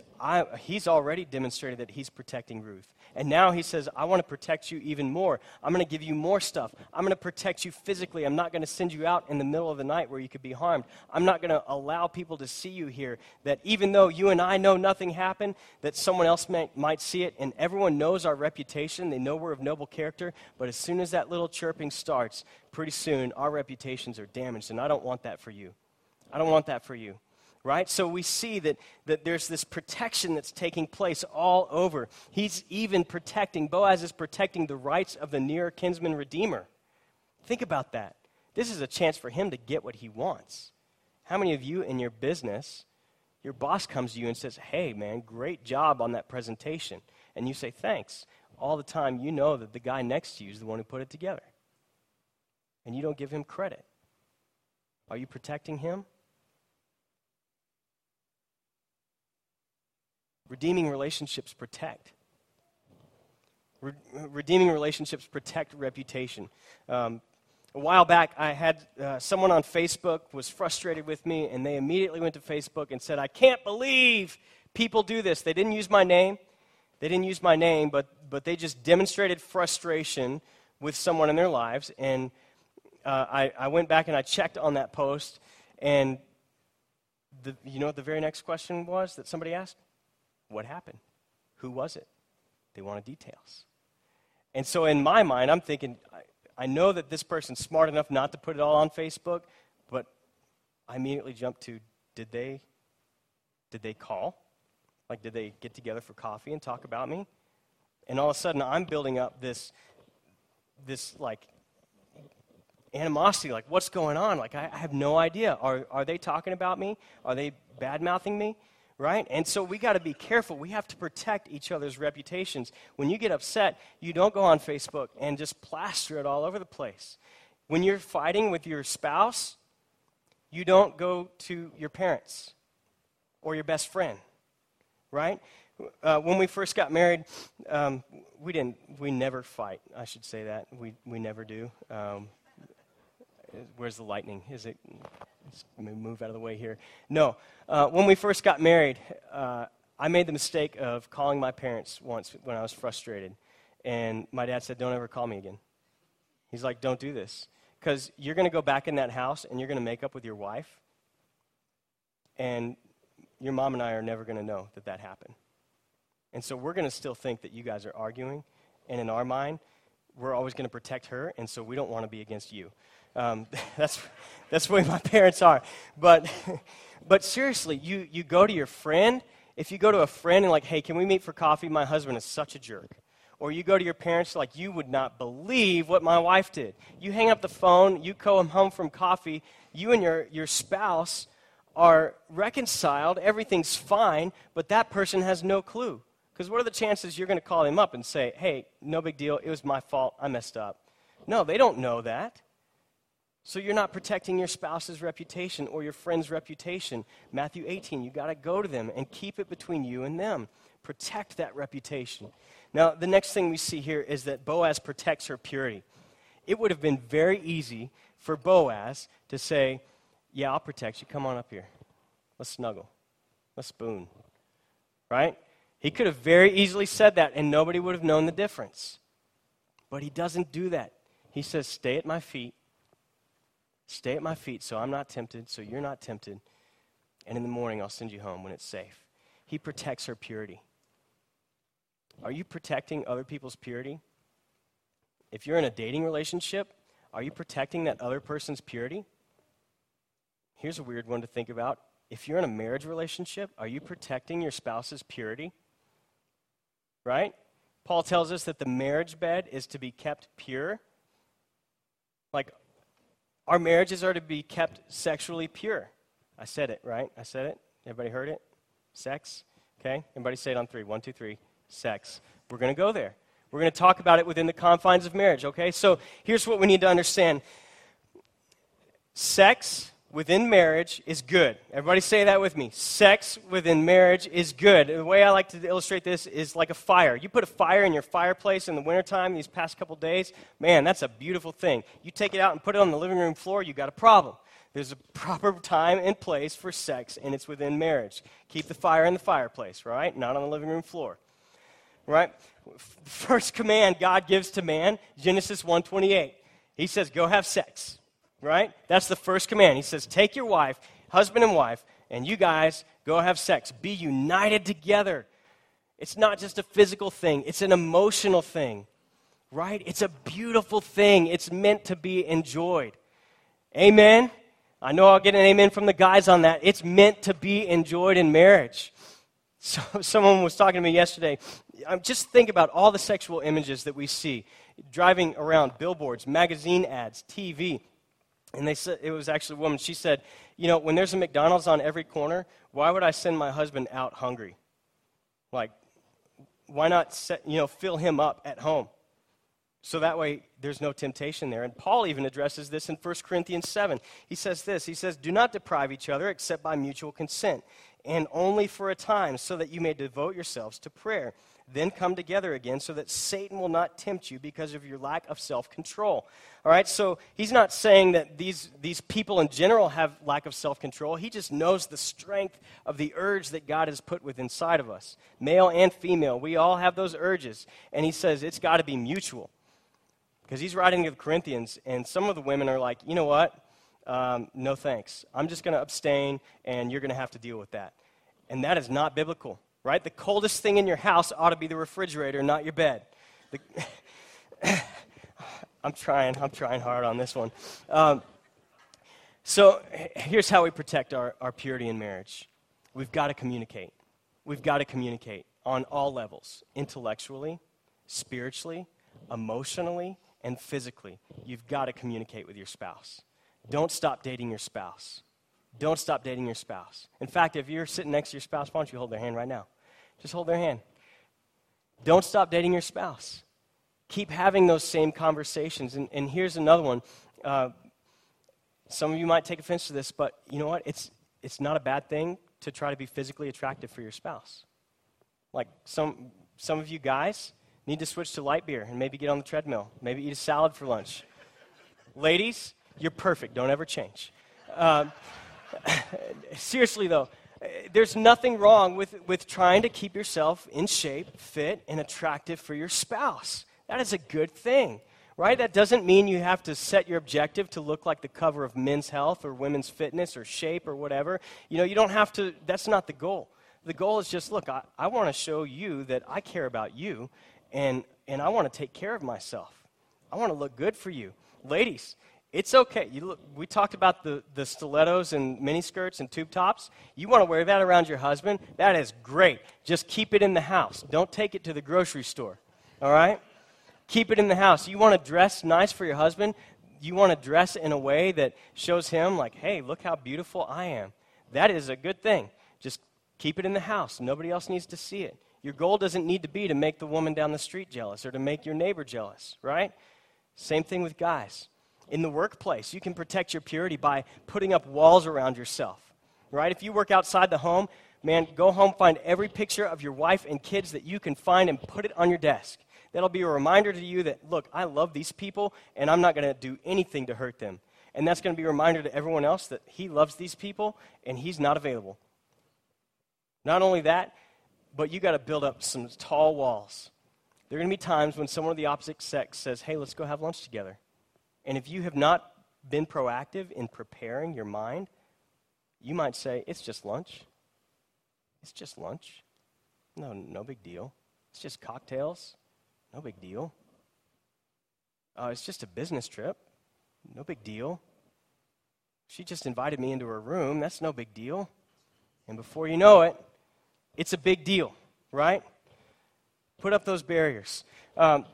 he's already demonstrated that he's protecting Ruth. And now he says, I want to protect you even more. I'm going to give you more stuff. I'm going to protect you physically. I'm not going to send you out in the middle of the night where you could be harmed. I'm not going to allow people to see you here. That even though you and I know nothing happened, that someone else may, might see it. And everyone knows our reputation. They know we're of noble character. But as soon as that little chirping starts, pretty soon our reputations are damaged. And I don't want that for you. I don't want that for you right? So we see that, that there's this protection that's taking place all over. He's even protecting, Boaz is protecting the rights of the near kinsman redeemer. Think about that. This is a chance for him to get what he wants. How many of you in your business, your boss comes to you and says, Hey, man, great job on that presentation. And you say, Thanks. All the time, you know that the guy next to you is the one who put it together. And you don't give him credit. Are you protecting him? Redeeming relationships protect. Re- redeeming relationships protect reputation. Um, a while back, I had uh, someone on Facebook was frustrated with me, and they immediately went to Facebook and said, "I can't believe people do this." They didn't use my name. They didn't use my name, but but they just demonstrated frustration with someone in their lives. And uh, I, I went back and I checked on that post, and the, you know what the very next question was that somebody asked? What happened? Who was it? They wanted details. And so in my mind, I'm thinking, I, I know that this person's smart enough not to put it all on Facebook, but I immediately jumped to did they did they call? Like did they get together for coffee and talk about me? And all of a sudden I'm building up this this like animosity like what's going on like i, I have no idea are, are they talking about me are they bad mouthing me right? And so we got to be careful. We have to protect each other's reputations. When you get upset, you don't go on Facebook and just plaster it all over the place. When you're fighting with your spouse, you don't go to your parents or your best friend, right? Uh, when we first got married, um, we didn't. We never fight. I should say that we we never do. Um, where's the lightning? Is it? Let me move out of the way here. No. Uh, when we first got married, uh, I made the mistake of calling my parents once when I was frustrated. And my dad said, Don't ever call me again. He's like, Don't do this. Because you're going to go back in that house and you're going to make up with your wife. And your mom and I are never going to know that that happened. And so we're going to still think that you guys are arguing. And in our mind, we're always going to protect her. And so we don't want to be against you. Um, that's, that's the way my parents are. But, but seriously, you, you go to your friend. If you go to a friend and, like, hey, can we meet for coffee? My husband is such a jerk. Or you go to your parents, like, you would not believe what my wife did. You hang up the phone, you come home from coffee, you and your, your spouse are reconciled, everything's fine, but that person has no clue. Because what are the chances you're going to call them up and say, hey, no big deal, it was my fault, I messed up? No, they don't know that. So you're not protecting your spouse's reputation or your friend's reputation. Matthew 18, you got to go to them and keep it between you and them. Protect that reputation. Now, the next thing we see here is that Boaz protects her purity. It would have been very easy for Boaz to say, Yeah, I'll protect you. Come on up here. Let's snuggle. Let's spoon. Right? He could have very easily said that and nobody would have known the difference. But he doesn't do that. He says, Stay at my feet. Stay at my feet so I'm not tempted, so you're not tempted. And in the morning, I'll send you home when it's safe. He protects her purity. Are you protecting other people's purity? If you're in a dating relationship, are you protecting that other person's purity? Here's a weird one to think about. If you're in a marriage relationship, are you protecting your spouse's purity? Right? Paul tells us that the marriage bed is to be kept pure. Like, our marriages are to be kept sexually pure. I said it, right? I said it. Everybody heard it? Sex? Okay? Everybody say it on three. One, two, three. Sex. We're going to go there. We're going to talk about it within the confines of marriage, okay? So here's what we need to understand sex within marriage is good. Everybody say that with me. Sex within marriage is good. The way I like to illustrate this is like a fire. You put a fire in your fireplace in the wintertime these past couple days, man, that's a beautiful thing. You take it out and put it on the living room floor, you got a problem. There's a proper time and place for sex, and it's within marriage. Keep the fire in the fireplace, right? Not on the living room floor. Right? First command God gives to man, Genesis 1:28. He says, "Go have sex." Right? That's the first command. He says, Take your wife, husband and wife, and you guys go have sex. Be united together. It's not just a physical thing, it's an emotional thing, right? It's a beautiful thing. It's meant to be enjoyed. Amen? I know I'll get an amen from the guys on that. It's meant to be enjoyed in marriage. So, someone was talking to me yesterday. Um, just think about all the sexual images that we see driving around billboards, magazine ads, TV. And they said, it was actually a woman, she said, You know, when there's a McDonald's on every corner, why would I send my husband out hungry? Like, why not, set, you know, fill him up at home? So that way there's no temptation there. And Paul even addresses this in 1 Corinthians 7. He says this He says, Do not deprive each other except by mutual consent, and only for a time, so that you may devote yourselves to prayer then come together again so that Satan will not tempt you because of your lack of self control. All right, so he's not saying that these, these people in general have lack of self control. He just knows the strength of the urge that God has put within inside of us, male and female. We all have those urges. And he says it's got to be mutual. Because he's writing to the Corinthians, and some of the women are like, you know what? Um, no thanks. I'm just going to abstain, and you're going to have to deal with that. And that is not biblical right? The coldest thing in your house ought to be the refrigerator, not your bed. The, I'm trying, I'm trying hard on this one. Um, so here's how we protect our, our purity in marriage we've got to communicate. We've got to communicate on all levels intellectually, spiritually, emotionally, and physically. You've got to communicate with your spouse. Don't stop dating your spouse. Don't stop dating your spouse. In fact, if you're sitting next to your spouse, why don't you hold their hand right now? Just hold their hand. Don't stop dating your spouse. Keep having those same conversations. And, and here's another one. Uh, some of you might take offense to this, but you know what? It's, it's not a bad thing to try to be physically attractive for your spouse. Like some, some of you guys need to switch to light beer and maybe get on the treadmill, maybe eat a salad for lunch. Ladies, you're perfect. Don't ever change. Uh, seriously, though, Uh, there's nothing wrong with, with trying to keep yourself in shape, fit, and attractive for your spouse. That is a good thing, right? That doesn't mean you have to set your objective to look like the cover of Men's Health or Women's Fitness or Shape or whatever. You know, you don't have to, that's not the goal. The goal is just look, I, I want to show you that I care about you and, and I want to take care of myself. I want to look good for you. Ladies, it's okay. Look, we talked about the, the stilettos and miniskirts and tube tops. You want to wear that around your husband? That is great. Just keep it in the house. Don't take it to the grocery store. All right? Keep it in the house. You want to dress nice for your husband? You want to dress in a way that shows him, like, hey, look how beautiful I am. That is a good thing. Just keep it in the house. Nobody else needs to see it. Your goal doesn't need to be to make the woman down the street jealous or to make your neighbor jealous, right? Same thing with guys in the workplace. You can protect your purity by putting up walls around yourself, right? If you work outside the home, man, go home, find every picture of your wife and kids that you can find and put it on your desk. That'll be a reminder to you that, look, I love these people and I'm not going to do anything to hurt them. And that's going to be a reminder to everyone else that he loves these people and he's not available. Not only that, but you got to build up some tall walls. There are going to be times when someone of the opposite sex says, Hey, let's go have lunch together. And if you have not been proactive in preparing your mind, you might say, It's just lunch. It's just lunch. No, no big deal. It's just cocktails. No big deal. Uh, it's just a business trip. No big deal. She just invited me into her room. That's no big deal. And before you know it, it's a big deal, right? Put up those barriers. Um,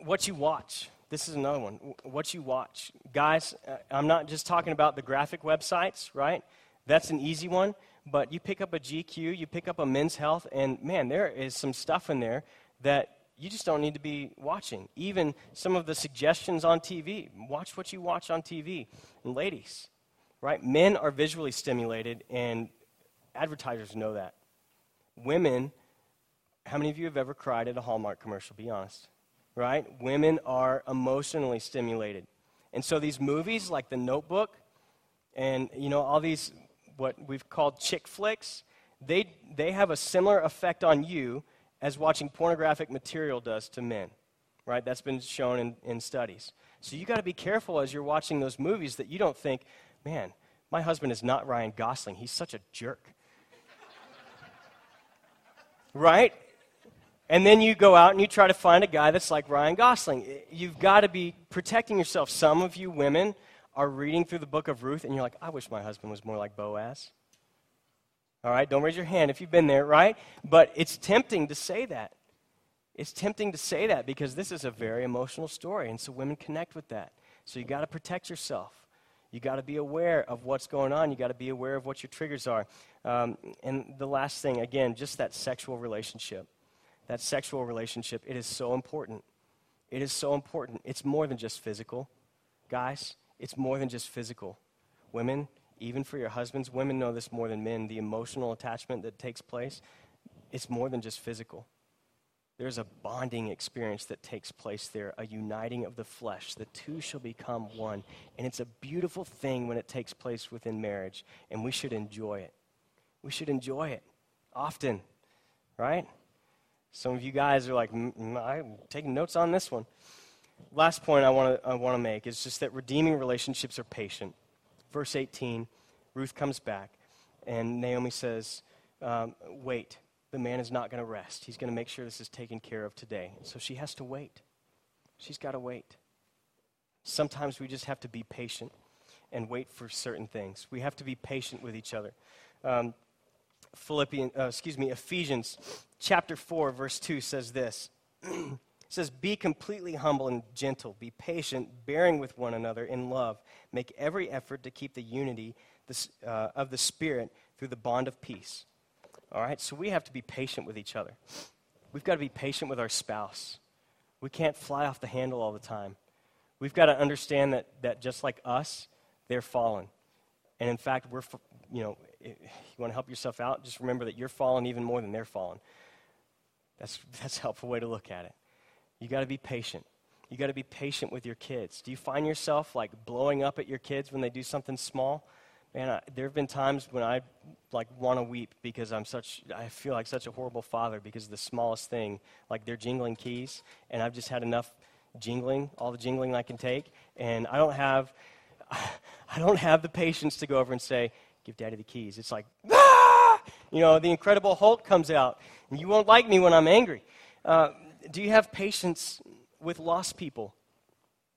what you watch. This is another one. What you watch. Guys, uh, I'm not just talking about the graphic websites, right? That's an easy one. But you pick up a GQ, you pick up a men's health, and man, there is some stuff in there that you just don't need to be watching. Even some of the suggestions on TV. Watch what you watch on TV. And ladies, right? Men are visually stimulated, and advertisers know that. Women, how many of you have ever cried at a Hallmark commercial? Be honest. Right? Women are emotionally stimulated. And so these movies like The Notebook and, you know, all these, what we've called chick flicks, they, they have a similar effect on you as watching pornographic material does to men, right? That's been shown in, in studies. So you got to be careful as you're watching those movies that you don't think, man, my husband is not Ryan Gosling. He's such a jerk. right? And then you go out and you try to find a guy that's like Ryan Gosling. You've got to be protecting yourself. Some of you women are reading through the book of Ruth and you're like, I wish my husband was more like Boaz. All right, don't raise your hand if you've been there, right? But it's tempting to say that. It's tempting to say that because this is a very emotional story, and so women connect with that. So you got to protect yourself. You got to be aware of what's going on. You got to be aware of what your triggers are. Um, and the last thing, again, just that sexual relationship. That sexual relationship, it is so important. It is so important. It's more than just physical. Guys, it's more than just physical. Women, even for your husbands, women know this more than men. The emotional attachment that takes place, it's more than just physical. There's a bonding experience that takes place there, a uniting of the flesh. The two shall become one. And it's a beautiful thing when it takes place within marriage, and we should enjoy it. We should enjoy it often, right? Some of you guys are like, I'm taking notes on this one. Last point I want to I want to make is just that redeeming relationships are patient verse 18, Ruth comes back, and Naomi says, um, Wait, the man is not going to rest. He's going to make sure this is taken care of today. So she has to wait. She's got to wait. Sometimes we just have to be patient and wait for certain things. We have to be patient with each other. Um, Philippians, uh, excuse me, Ephesians chapter 4, verse 2 says this. It says, Be completely humble and gentle. Be patient, bearing with one another in love. Make every effort to keep the unity uh, of the Spirit through the bond of peace. All right? So we have to be patient with each other. We've got to be patient with our spouse. We can't fly off the handle all the time. We've got to understand that, that just like us, they're fallen. And in fact, we're, you know, you want to help yourself out, just remember that you're fallen even more than they're fallen. That's, that's a helpful way to look at it. You got to be patient. You got to be patient with your kids. Do you find yourself like blowing up at your kids when they do something small? Man, I, there have been times when I like want to weep because I'm such I feel like such a horrible father because the smallest thing, like they're jingling keys, and I've just had enough jingling, all the jingling I can take, and I don't have I don't have the patience to go over and say, "Give Daddy the keys." It's like, ah! you know, the Incredible Hulk comes out, and you won't like me when I'm angry. Uh, do you have patience with lost people?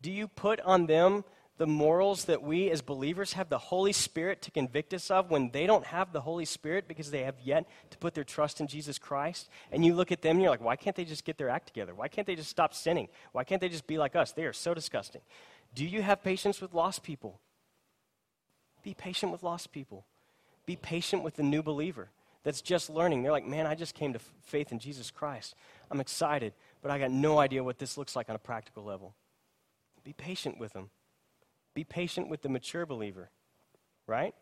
Do you put on them the morals that we as believers have the Holy Spirit to convict us of when they don't have the Holy Spirit because they have yet to put their trust in Jesus Christ? And you look at them and you're like, why can't they just get their act together? Why can't they just stop sinning? Why can't they just be like us? They are so disgusting. Do you have patience with lost people? Be patient with lost people. Be patient with the new believer that's just learning. They're like, man, I just came to faith in Jesus Christ. I'm excited, but I got no idea what this looks like on a practical level. Be patient with them. Be patient with the mature believer, right?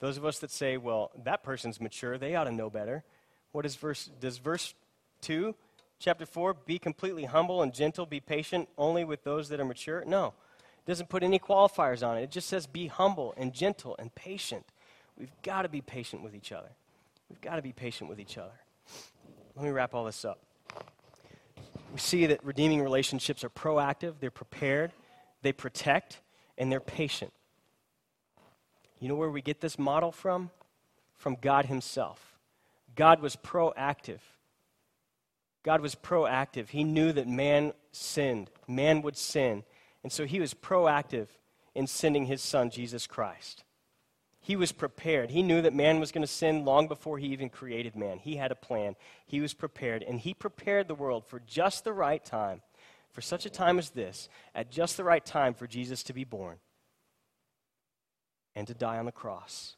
Those of us that say, well, that person's mature, they ought to know better. What is verse, does verse 2, chapter 4, be completely humble and gentle, be patient only with those that are mature? No. It doesn't put any qualifiers on it. It just says be humble and gentle and patient. We've got to be patient with each other. we've got to be patient with each other. Let me wrap all this up. We see that redeeming relationships are proactive, they're prepared, they protect, and they're patient. You know where we get this model from? From God Himself. God was proactive. God was proactive. He knew that man sinned, man would sin. And so He was proactive in sending His Son, Jesus Christ. He was prepared. He knew that man was going to sin long before he even created man. He had a plan. He was prepared. And he prepared the world for just the right time, for such a time as this, at just the right time for Jesus to be born and to die on the cross.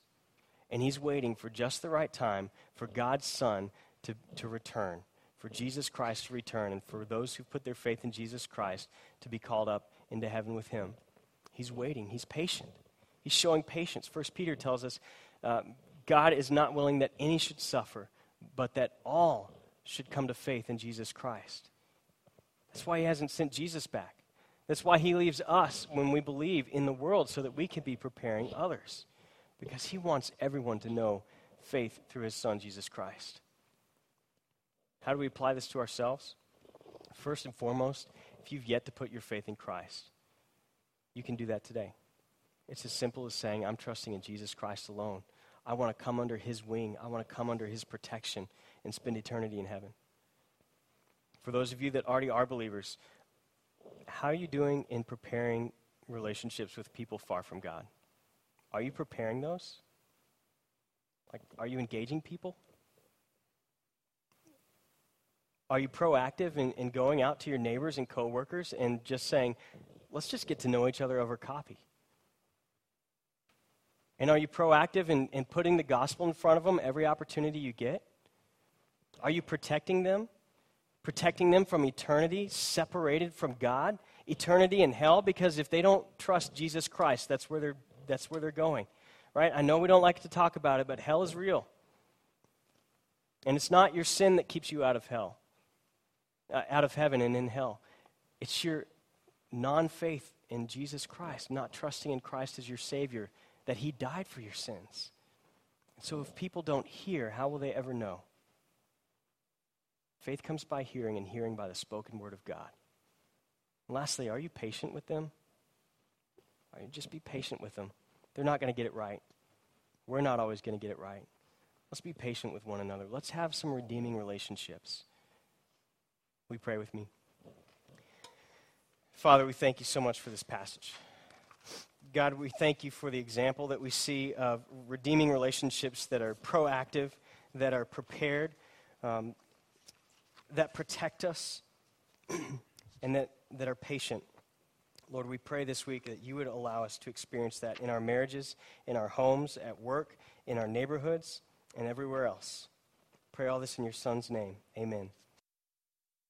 And he's waiting for just the right time for God's Son to, to return, for Jesus Christ to return, and for those who put their faith in Jesus Christ to be called up into heaven with him. He's waiting, he's patient. He's showing patience. First Peter tells us uh, God is not willing that any should suffer, but that all should come to faith in Jesus Christ. That's why he hasn't sent Jesus back. That's why he leaves us when we believe in the world so that we can be preparing others. Because he wants everyone to know faith through his son, Jesus Christ. How do we apply this to ourselves? First and foremost, if you've yet to put your faith in Christ, you can do that today. It's as simple as saying, I'm trusting in Jesus Christ alone. I want to come under his wing, I want to come under his protection and spend eternity in heaven. For those of you that already are believers, how are you doing in preparing relationships with people far from God? Are you preparing those? Like, are you engaging people? Are you proactive in, in going out to your neighbors and coworkers and just saying, let's just get to know each other over coffee? And are you proactive in, in putting the gospel in front of them every opportunity you get? Are you protecting them? Protecting them from eternity, separated from God? Eternity in hell? Because if they don't trust Jesus Christ, that's where they're, that's where they're going. Right? I know we don't like to talk about it, but hell is real. And it's not your sin that keeps you out of hell, uh, out of heaven and in hell. It's your non faith in Jesus Christ, not trusting in Christ as your Savior that he died for your sins. So if people don't hear, how will they ever know? Faith comes by hearing, and hearing by the spoken word of God. And lastly, are you patient with them? Just be patient with them. They're not going to get it right. We're not always going to get it right. Let's be patient with one another. Let's have some redeeming relationships. We pray with me. Father, we thank you so much for this passage. God, we thank you for the example that we see of redeeming relationships that are proactive, that are prepared, um, that protect us, and that, that are patient. Lord, we pray this week that you would allow us to experience that in our marriages, in our homes, at work, in our neighborhoods, and everywhere else. Pray all this in your Son's name. Amen.